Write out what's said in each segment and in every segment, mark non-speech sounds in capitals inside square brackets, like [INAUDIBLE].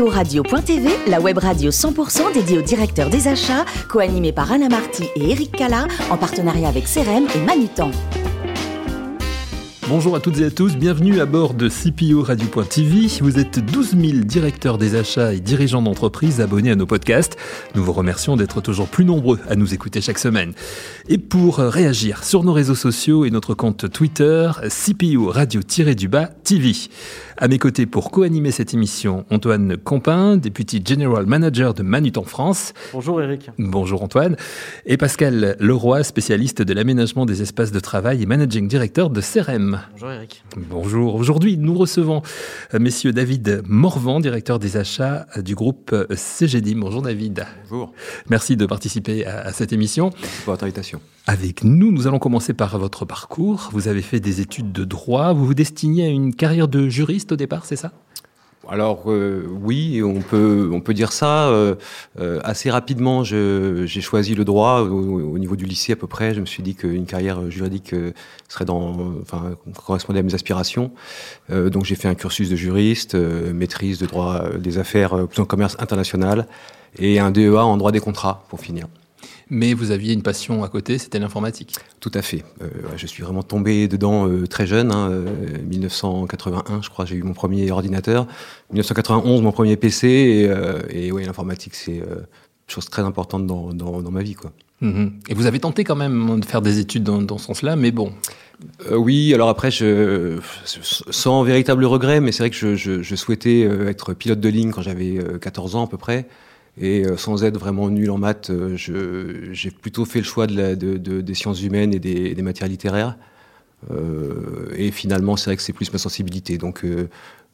CPO Radio.tv, la web radio 100% dédiée aux directeurs des achats, co-animée par Anna Marty et Eric Cala, en partenariat avec CRM et Manutan. Bonjour à toutes et à tous, bienvenue à bord de CPO Radio.tv. Vous êtes 12 000 directeurs des achats et dirigeants d'entreprises abonnés à nos podcasts. Nous vous remercions d'être toujours plus nombreux à nous écouter chaque semaine. Et pour réagir sur nos réseaux sociaux et notre compte Twitter, CPO Radio-du-bas TV. À mes côtés pour co-animer cette émission, Antoine Compin, député General Manager de Manutan France. Bonjour Eric. Bonjour Antoine. Et Pascal Leroy, spécialiste de l'aménagement des espaces de travail et Managing Director de CRM. Bonjour Eric. Bonjour. Aujourd'hui, nous recevons euh, messieurs David Morvan, directeur des achats du groupe euh, CGD. Bonjour David. Bonjour. Merci de participer à, cette émission. Merci pour votre invitation. Avec nous, nous allons commencer par votre parcours. Vous avez fait des études de droit. Vous vous destinez à une carrière de juriste au départ, c'est ça? Alors euh, oui, on peut on peut dire ça euh, euh, assez rapidement. J'ai choisi le droit au, niveau du lycée à peu près. Je me suis dit qu'une carrière juridique serait dans, enfin, correspondait à mes aspirations. donc j'ai fait un cursus de juriste, maîtrise de droit des affaires, en commerce international, et un DEA en droit des contrats pour finir mais vous aviez une passion à côté, c'était l'informatique. Tout à fait. Euh, je suis vraiment tombé dedans euh, très jeune, hein, 1981, euh, je crois, j'ai eu mon premier ordinateur. 1991, mon premier PC, et, et oui, l'informatique, c'est une chose très importante dans, dans, dans ma vie, quoi. Mhm. Et vous avez tenté quand même de faire des études dans, dans ce sens-là, mais bon. oui, alors après, je, sans véritable regret, mais c'est vrai que je, je, je, souhaitais être pilote de ligne quand j'avais 14 ans à peu près. Et euh, sans être vraiment nul en maths, euh, j'ai plutôt fait le choix de des sciences humaines et des, matières littéraires. Euh, et finalement, c'est vrai que c'est plus ma sensibilité. Donc,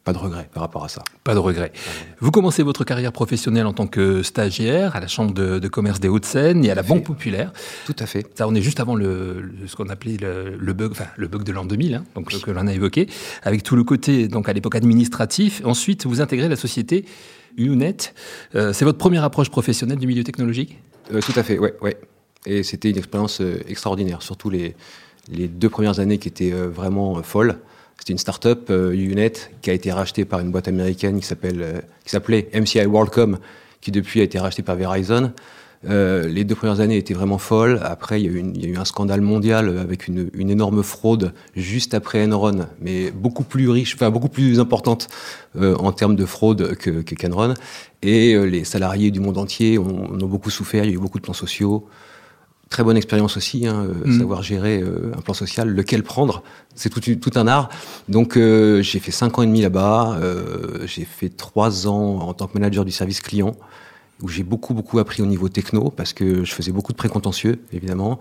pas de regret par rapport à ça. Pas de regret. Vous commencez votre carrière professionnelle en tant que stagiaire à la Chambre de, de commerce des Hauts-de-Seine et à la Banque Populaire. Tout à fait. Ça, on est juste avant le, ce qu'on appelait le, le, bug, enfin le bug de l'an 2000, hein, donc que l'on a évoqué, avec tout le côté donc à l'époque administratif. Ensuite, vous intégrez la société Unet. Euh, c'est votre première approche professionnelle du milieu technologique? Euh, Tout à fait, ouais, ouais. Et c'était une expérience euh, extraordinaire, surtout les, les deux premières années qui étaient vraiment folles. C'était une start-up, Unet, qui a été rachetée par une boîte américaine qui s'appelait MCI WorldCom, qui depuis a été rachetée par Verizon. Euh, les deux premières années étaient vraiment folles. Après, il y a eu, une, il y a eu un scandale mondial avec une, une, énorme fraude juste après Enron, mais beaucoup plus riche, enfin beaucoup plus importante euh, en termes de fraude que, qu'Enron. Et euh, les salariés du monde entier ont, ont, beaucoup souffert. Il y a eu beaucoup de plans sociaux. Très bonne expérience aussi, hein, mmh. savoir gérer euh, un plan social, lequel prendre, c'est tout, tout, un art. Donc euh, j'ai fait cinq ans et demi là-bas, j'ai fait trois ans en tant que manager du service client où j'ai beaucoup beaucoup appris au niveau techno parce que je faisais beaucoup de précontentieux évidemment.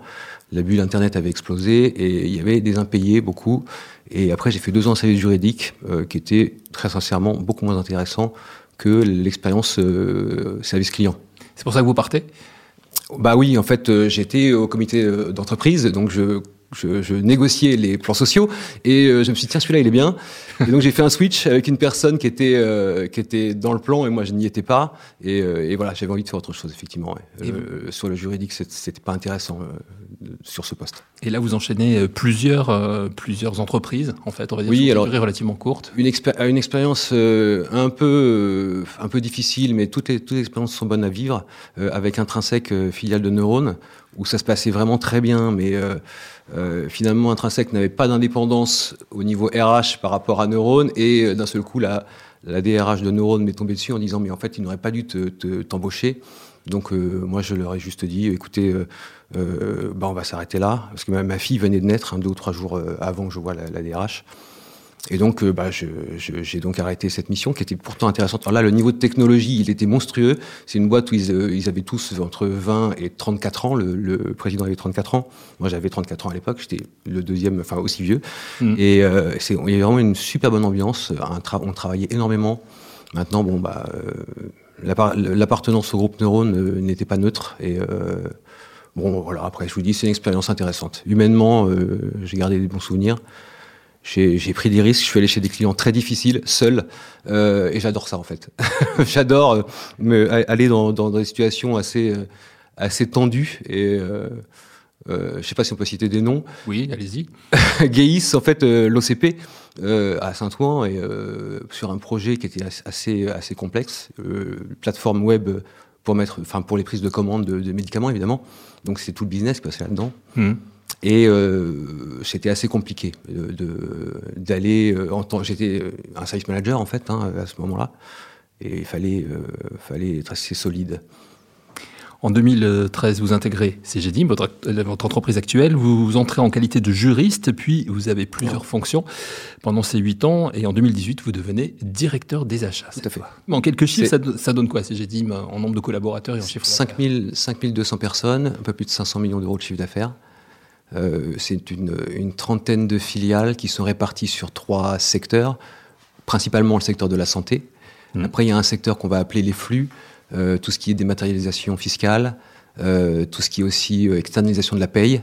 La bulle internet avait explosé et il y avait des impayés beaucoup. Et après j'ai fait deux ans en service juridique euh, qui était très sincèrement beaucoup moins intéressant que l'expérience euh, service client. C'est pour ça que vous partez? Bah oui, en fait euh, j'étais au comité euh, d'entreprise donc je je, je, négociais les plans sociaux et euh, je me suis dit tiens celui-là il est bien. Et donc j'ai fait un switch avec une personne qui était euh, qui était dans le plan et moi je n'y étais pas. Et, euh, et voilà j'avais envie de faire autre chose effectivement ouais. Euh, sur le juridique c'était pas intéressant euh, sur ce poste. Et là vous enchaînez plusieurs plusieurs entreprises en fait on va dire oui alors relativement courte. une, expé une expérience un peu un peu difficile mais toutes les toutes les expériences sont bonnes à vivre avec Intrinsèque filiale de Neurone où ça se passait vraiment très bien mais euh, finalement, Intrinsèque n'avait pas d'indépendance au niveau RH par rapport à Neurone, et euh, d'un seul coup, la, DRH de Neurone m'est tombée dessus en disant mais en fait, il n'aurait pas dû t'embaucher. Te, te, Donc euh, moi, je leur ai juste dit écoutez, euh, euh, bah, on va s'arrêter là, parce que ma, fille venait de naître hein, deux ou trois jours avant que je vois la DRH. Et donc, euh, bah, j'ai donc arrêté cette mission qui était pourtant intéressante. Alors là, le niveau de technologie, il était monstrueux. C'est une boîte où ils, euh, ils, avaient tous entre 20 et 34 ans. Le, le président avait 34 ans. Moi, j'avais 34 ans à l'époque. J'étais le deuxième, enfin aussi vieux. Mmh. Et euh, il y avait vraiment une super bonne ambiance. Un tra on travaillait énormément. Maintenant, bon, bah, l'appartenance au groupe Neurone n'était pas neutre. Et bon, voilà. Après, je vous dis, c'est une expérience intéressante. Humainement, j'ai gardé des bons souvenirs j'ai pris des risques, je suis allé chez des clients très difficiles, seul, euh, et j'adore ça en fait. [LAUGHS] j'adore euh, aller dans, dans, des situations assez, euh, assez tendues et, euh, Euh, je ne sais pas si on peut citer des noms. Oui, allez-y. [LAUGHS] Geis, en fait, euh, l'OCP à Saint-Ouen, et sur un projet qui était assez, assez complexe, plateforme web pour mettre, enfin pour les prises de commandes de, médicaments évidemment. Donc c'est tout le business qui passait là-dedans. Mmh. Et c'était assez compliqué d'aller en tant. J'étais un service manager en fait hein, à ce moment-là, et il fallait, fallait être assez solide. En 2013, vous intégrez CGDIM, votre, votre, entreprise actuelle. Vous entrez en qualité de juriste, puis vous avez plusieurs fonctions pendant ces huit ans. Et en 2018, vous devenez directeur des achats. Tout à fait. en quelques chiffres, ça, donne quoi CGDIM en nombre de collaborateurs et en chiffre 5200 personnes, un peu plus de 500 millions d'euros de chiffre d'affaires. Euh, c'est une, une, trentaine de filiales qui sont réparties sur trois secteurs, principalement le secteur de la santé. Mmh. Après, il y a un secteur qu'on va appeler les flux, euh, tout ce qui est dématérialisation fiscale, euh, tout ce qui est aussi externalisation de la paye.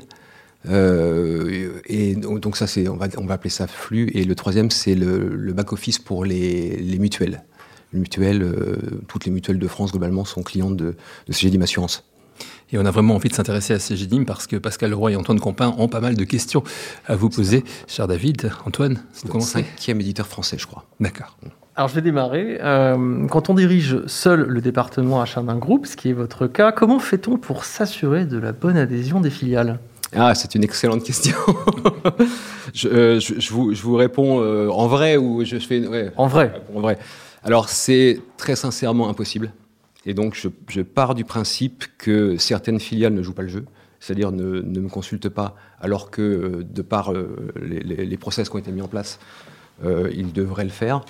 et donc, ça, c'est, on va, on va appeler ça flux. Et le troisième, c'est le, back-office pour les, mutuelles. Les mutuelles, toutes les mutuelles de France, globalement, sont clientes de, de CGDIM Assurance. Et on a vraiment envie de s'intéresser à CGDIM parce que Pascal Leroy et Antoine Campin ont pas mal de questions à vous poser. Cher David, Antoine, vous commencez Cinquième éditeur français, je crois. D'accord. Alors je vais démarrer. Euh, quand on dirige seul le département achat d'un groupe, ce qui est votre cas, comment fait-on pour s'assurer de la bonne adhésion des filiales? Ah, c'est une excellente question. [LAUGHS] Euh, je, vous, réponds euh, en vrai ou je fais en vrai. En vrai. Alors c'est très sincèrement impossible. Et donc je, pars du principe que certaines filiales ne jouent pas le jeu, c'est-à-dire ne, me consultent pas, alors que de par les, les, process qui ont été mis en place, ils devraient le faire.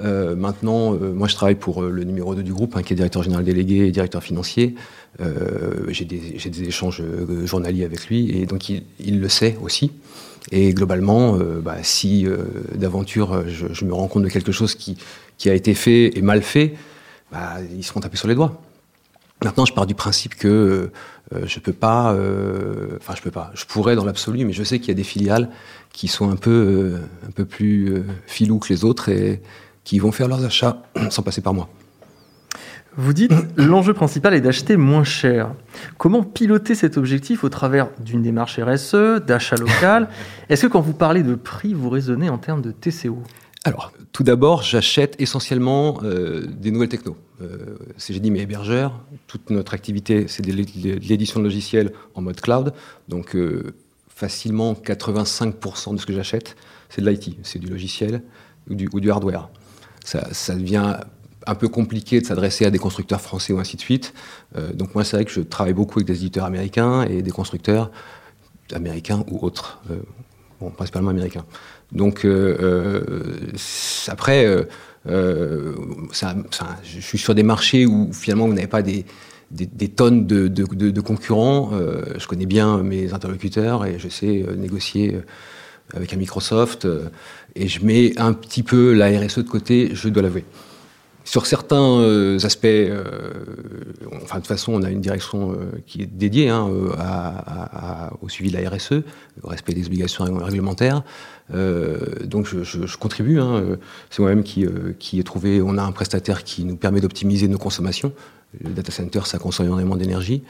Euh, maintenant, euh, moi je travaille pour euh, le numéro 2 du groupe, hein, qui est directeur général délégué et directeur financier. J'ai des, des, échanges journaliers avec lui et donc il, le sait aussi. Et globalement, bah, si d'aventure je, me rends compte de quelque chose qui, qui a été fait et mal fait, bah, ils seront tapés sur les doigts. Maintenant, je pars du principe que je peux pas, enfin je peux pas, je pourrais dans l'absolu, mais je sais qu'il y a des filiales qui sont un peu, un peu plus filous que les autres et, qui vont faire leurs achats [CLEARS THROAT] sans passer par moi. Vous dites [CLEARS THROAT] l'enjeu principal est d'acheter moins cher. Comment piloter cet objectif au travers d'une démarche RSE, d'achat local? [LAUGHS] Est-ce que quand vous parlez de prix, vous raisonnez en termes de TCO Alors, tout d'abord, j'achète essentiellement euh, des nouvelles techno. Euh, j'ai dit mes hébergeurs, toute notre activité, c'est de l'édition de logiciels en mode cloud. Donc, euh, facilement 85% de ce que j'achète, c'est de l'IT, c'est du logiciel ou du hardware ça, devient un peu compliqué de s'adresser à des constructeurs français ou ainsi de suite. Euh, donc moi, c'est vrai que je travaille beaucoup avec des éditeurs américains et des constructeurs américains ou autres, bon, principalement américains. Donc euh, après, je suis sur des marchés où finalement vous n'avez pas des, tonnes de, concurrents. je connais bien mes interlocuteurs et je sais négocier avec un Microsoft, euh, et je mets un petit peu la RSE de côté, je dois l'avouer. Sur certains euh, aspects, euh, enfin de toute façon, on a une direction qui est dédiée hein, au suivi de la RSE, au respect des obligations réglementaires. donc je, contribue. Hein, c'est moi-même qui, qui ai trouvé. On a un prestataire qui nous permet d'optimiser nos consommations. Le data center, ça consomme énormément d'énergie.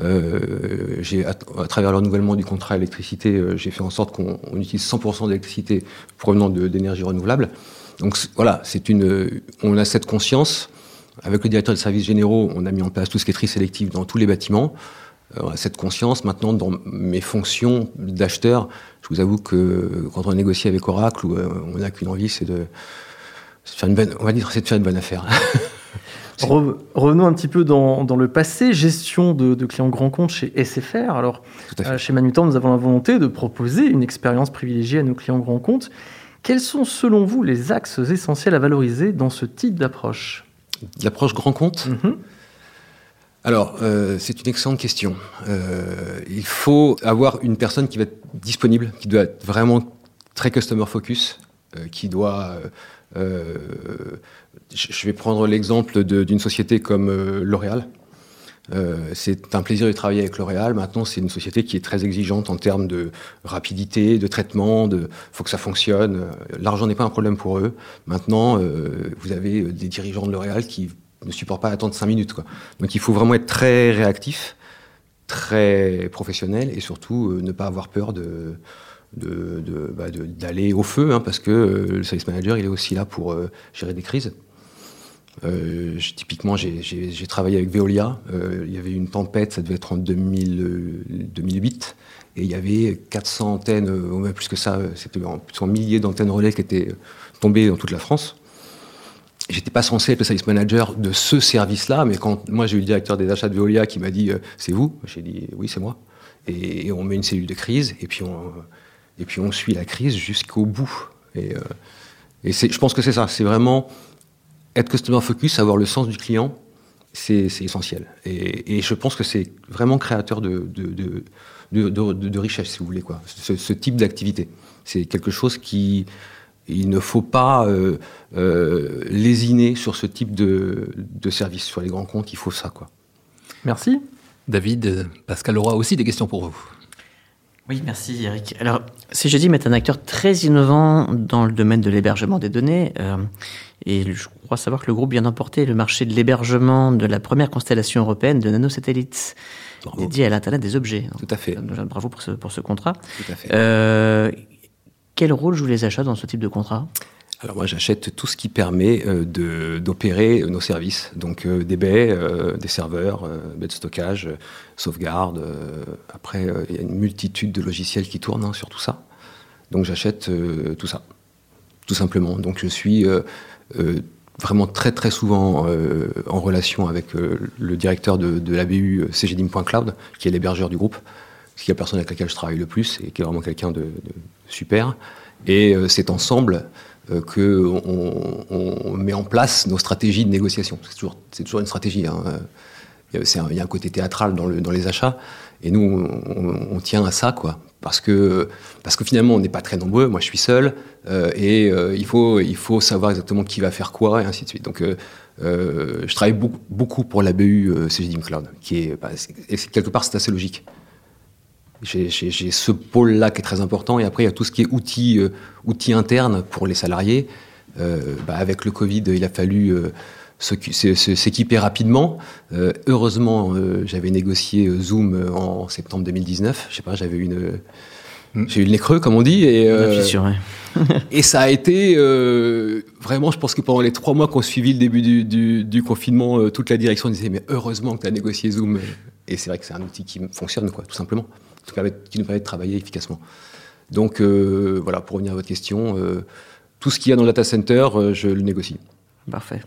Euh, à, travers le renouvellement du contrat électricité, euh, j'ai fait en sorte qu'on utilise 100% d'électricité provenant d'énergie renouvelable. Donc voilà, c'est une, on a cette conscience. Avec le directeur des services généraux, on a mis en place tout ce qui est tri sélectif dans tous les bâtiments. Euh, on a cette conscience maintenant dans mes fonctions d'acheteur. Je vous avoue que quand on négocie avec Oracle, on n'a qu'une envie, c'est de, faire une bonne, on va dire, c'est de faire une bonne affaire. [LAUGHS] revenons un petit peu dans, le passé, gestion de, clients grands comptes chez SFR. Alors, euh, chez Manutan, nous avons la volonté de proposer une expérience privilégiée à nos clients grands comptes. Quels sont, selon vous, les axes essentiels à valoriser dans ce type d'approche L'approche grand compte mhm. Alors, euh, c'est une excellente question. Euh, il faut avoir une personne qui va être disponible, qui doit être vraiment très customer focus, qui doit euh, je vais prendre l'exemple d'une société comme euh, L'Oréal. Euh, c'est un plaisir de travailler avec L'Oréal. Maintenant, c'est une société qui est très exigeante en termes de rapidité, de traitement, de faut que ça fonctionne. L'argent n'est pas un problème pour eux. Maintenant, vous avez des dirigeants de L'Oréal qui ne supportent pas attendre 5 minutes. Donc il faut vraiment être très réactif, très professionnel et surtout ne pas avoir peur bah, d'aller au feu, hein, parce que le service manager, il est aussi là pour gérer des crises. Euh, typiquement, j'ai travaillé avec Veolia. Euh, il y avait une tempête, ça devait être en 2000, 2008, et il y avait 400 antennes, ou même plus que ça, c'était en milliers d'antennes relais qui étaient tombées dans toute la France. J'étais pas censé être le service manager de ce service-là, mais quand moi j'ai eu le directeur des achats de Veolia qui m'a dit euh, c'est vous, j'ai dit oui c'est moi, et, on met une cellule de crise et puis on suit la crise jusqu'au bout. Et je pense que c'est ça, c'est vraiment être customer focus, avoir le sens du client, c'est essentiel. Et, je pense que c'est vraiment créateur de, de, de, richesse, si vous voulez, quoi. Ce, type d'activité. C'est quelque chose qui. Il ne faut pas euh, euh, lésiner sur ce type de, service. Sur les grands comptes, il faut ça, quoi. Merci. David, Pascal aura aussi des questions pour vous. Oui, merci Eric. Alors, CGDIM est un acteur très innovant dans le domaine de l'hébergement des données. Euh, et je crois savoir que le groupe vient d'emporter le marché de l'hébergement de la première constellation européenne de nanosatellites dédiée à l'Internet des objets. Tout à fait. Bravo pour ce, pour ce contrat. Tout à fait. Euh, quel rôle jouent les achats dans ce type de contrat? Alors moi j'achète tout ce qui permet euh, d'opérer nos services, donc euh, des baies, euh, des serveurs, baies de stockage, sauvegarde. après il y a une multitude de logiciels qui tournent hein, sur tout ça. Donc j'achète tout ça, tout simplement. Donc je suis vraiment très très souvent en relation avec le directeur de, l'ABU cgdim.cloud, qui est l'hébergeur du groupe, qui est la personne avec laquelle je travaille le plus et qui est vraiment quelqu'un de, de, super. Et c'est ensemble qu'on on met en place nos stratégies de négociation. C'est toujours, une stratégie. Hein. Il, y a un, côté théâtral dans, le, dans, les achats, et nous, on, tient à ça. Parce que, finalement, on n'est pas très nombreux. Moi, je suis seul, euh, et euh, il, faut, savoir exactement qui va faire quoi, et ainsi de suite. Donc, je travaille beaucoup, pour la BU CGDIM Cloud, qui bah, quelque part, c'est assez logique. J'ai ce pôle-là qui est très important. Et après, il y a tout ce qui est outils, euh, outils internes pour les salariés. Euh, bah, avec le Covid, il a fallu euh, s'équiper rapidement. heureusement, j'avais négocié Zoom en septembre 2019. Je sais pas, j'avais une. Mm. J'ai eu le nez creux, comme on dit. Et, [LAUGHS] et ça a été vraiment, je pense que pendant les trois mois qu'on suivi le début du, du confinement, toute la direction disait Mais heureusement que tu as négocié Zoom. Et c'est vrai que c'est un outil qui fonctionne, quoi, tout simplement qui nous permet de travailler efficacement. Donc euh, voilà, pour revenir à votre question, euh, tout ce qu'il y a dans le data center, euh, je le négocie. Parfait.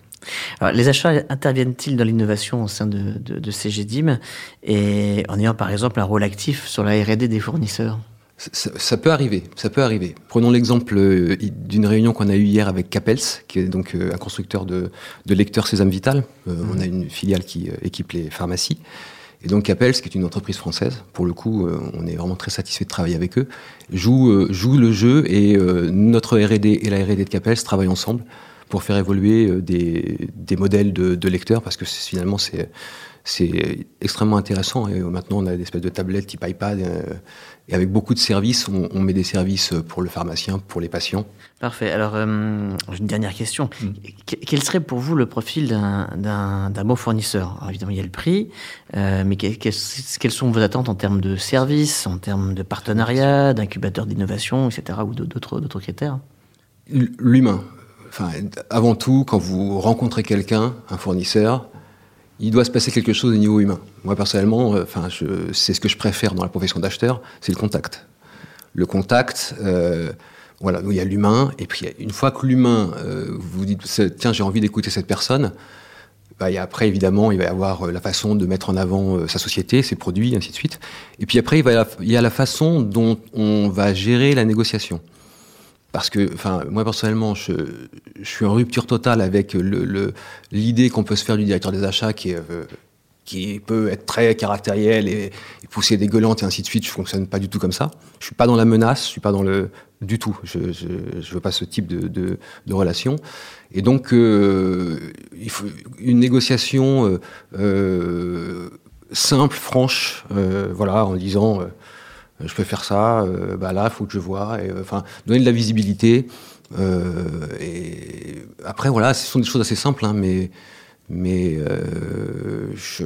les achats interviennent-ils dans l'innovation au sein de, de, CGDIM et en ayant par exemple un rôle actif sur la R&D des fournisseurs? Ça, peut arriver, ça peut arriver. Prenons l'exemple d'une réunion qu'on a eue hier avec Capels, qui est donc un constructeur de, de lecteurs Sésame Vital. Mmh. On a une filiale qui équipe les pharmacies. Et donc Capels, qui est une entreprise française, pour le coup, euh, on est vraiment très satisfait de travailler avec eux, joue, euh, joue le jeu et euh, notre R&D et la R&D de Capels travaillent ensemble pour faire évoluer des, des modèles de, de, lecteurs parce que finalement c'est c'est extrêmement intéressant. Et maintenant, on a des espèces de tablettes type iPad. et avec beaucoup de services, on, met des services pour le pharmacien, pour les patients. Parfait. Alors, une dernière question. Mm. Quel serait pour vous le profil d'un bon fournisseur? Évidemment, il y a le prix, mais quelles sont vos attentes en termes de services, en termes de partenariat, d'incubateur d'innovation, etc., ou d'autres critères? L'humain. Enfin, avant tout, quand vous rencontrez quelqu'un, un fournisseur, il doit se passer quelque chose au niveau humain. Moi, personnellement, euh, enfin, c'est ce que je préfère dans la profession d'acheteur, c'est le contact. Le contact, euh, voilà, il y a l'humain, et puis une fois que l'humain, euh, vous dites, tiens, j'ai envie d'écouter cette personne, bah, a après, évidemment, il va y avoir la façon de mettre en avant sa société, ses produits, ainsi de suite. Et puis après, il, va il y a la façon dont on va gérer la négociation parce que, enfin, moi personnellement, je, suis en rupture totale avec l'idée qu'on peut se faire du directeur des achats qui, euh, peut être très caractériel et, pousser des gueulantes et ainsi de suite. Je fonctionne pas du tout comme ça. Je suis pas dans la menace, je suis pas dans le du tout. Je, je, veux pas ce type de, de, relation. Et donc, euh, il faut une négociation euh, simple, franche, voilà, en disant je peux faire ça, euh, bah là, il faut que je vois. Euh, enfin, donner de la visibilité. Euh, et après, voilà, ce sont des choses assez simples, hein, mais, je,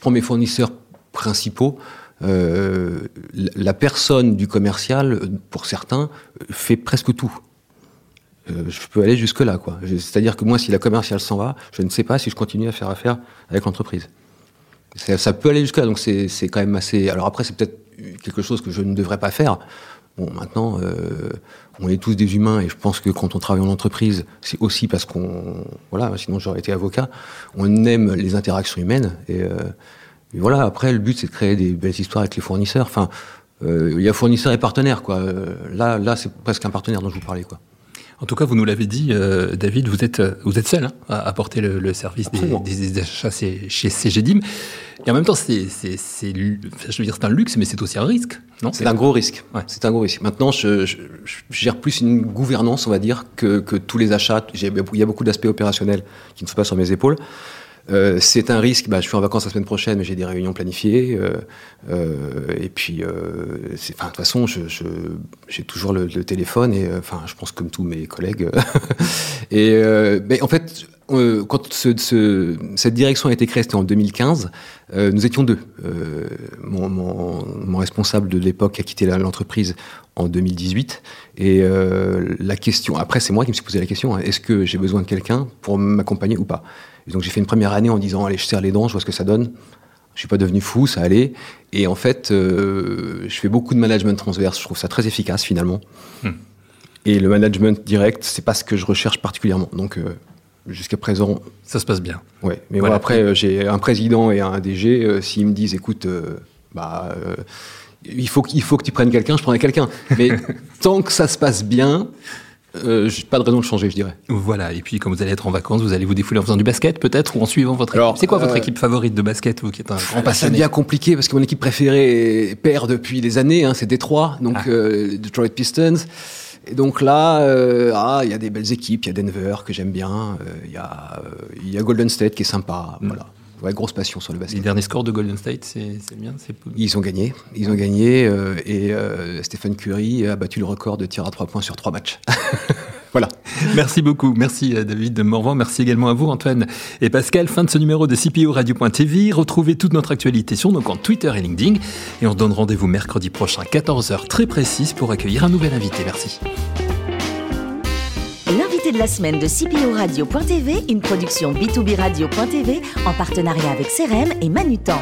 prends mes fournisseurs principaux, la personne du commercial, pour certains, fait presque tout. je peux aller jusque-là. quoi. C'est-à-dire que moi, si la commerciale s'en va, je ne sais pas si je continue à faire affaire avec l'entreprise. Ça, peut aller jusque-là, donc c'est quand même assez... Alors après, c'est peut-être quelque chose que je ne devrais pas faire. Bon, maintenant, euh, on est tous des humains et je pense que quand on travaille en entreprise, c'est aussi parce qu'on, voilà, sinon j'aurais été avocat. On aime les interactions humaines et, euh, voilà. Après, le but c'est de créer des belles histoires avec les fournisseurs. Enfin, euh, il y a fournisseurs et partenaires, quoi. là, là, c'est presque un partenaire dont je vous parlais, quoi. En tout cas, vous nous l'avez dit, euh, David, vous êtes, euh, vous êtes seul hein, à apporter le, service des, achats chez CGDIM. Et en même temps, c'est, je veux dire, c'est un luxe, mais c'est aussi un risque, non? C'est un gros risque. C'est un gros risque. Maintenant, je, gère plus une gouvernance, on va dire, que, que tous les achats. il y a beaucoup d'aspects opérationnels qui ne sont pas sur mes épaules. Euh, c'est un risque. Bah, je suis en vacances la semaine prochaine, j'ai des réunions planifiées. Euh, euh, et puis, de toute façon, j'ai toujours le, téléphone. Et enfin, je pense comme tous mes collègues. [LAUGHS] et mais en fait, quand cette direction a été créée, c'était en 2015. nous étions deux. Mon, mon, responsable de l'époque a quitté l'entreprise en 2018. Et la question, après, c'est moi qui me suis posé la question hein, est-ce que j'ai besoin de quelqu'un pour m'accompagner ou pas? Donc j'ai fait une première année en disant allez, je serre les dents, je vois ce que ça donne. Je suis pas devenu fou, ça allait. Et en fait, euh, je fais beaucoup de management transverse. Je trouve ça très efficace finalement. Hmm. Et le management direct, c'est pas ce que je recherche particulièrement. Donc euh, jusqu'à présent, ça se passe bien. Ouais. Mais voilà. après, euh, j'ai un président et un DG. S'ils me disent, écoute, bah il faut, il faut que tu prennes quelqu'un, je prendrai quelqu'un. Mais [LAUGHS] tant que ça se passe bien, euh, pas de raison de changer, je dirais. Voilà, et puis quand vous allez être en vacances, vous allez vous défouler en faisant du basket peut-être ou en suivant votre équipe. C'est quoi votre euh, équipe favorite de basket, vous qui êtes un grand passionné C'est bien compliqué parce que mon équipe préférée perd depuis des années, hein, c'est Détroit, donc ah. euh, Detroit Pistons. Et donc là, euh, ah, il y a des belles équipes, il y a Denver que j'aime bien, il y, a, y a Golden State qui est sympa, mm. voilà. Ouais, grosse passion sur le basket. Les derniers scores de Golden State, c'est bien Ils ont gagné. Ils ont gagné. Euh, et euh, Stephen Curry a battu le record de tir à trois points sur trois matchs. [LAUGHS] voilà. Merci beaucoup. Merci euh, David Morvan. Merci également à vous, Antoine et Pascal. Fin de ce numéro de CPO Radio.tv. Retrouvez toute notre actualité sur nos comptes Twitter et LinkedIn. Et on se donne rendez-vous mercredi prochain, 14h, très précise, pour accueillir un nouvel invité. Merci de la semaine de CPO Radio.tv, une production B2B Radio.tv en partenariat avec CRM et Manutan.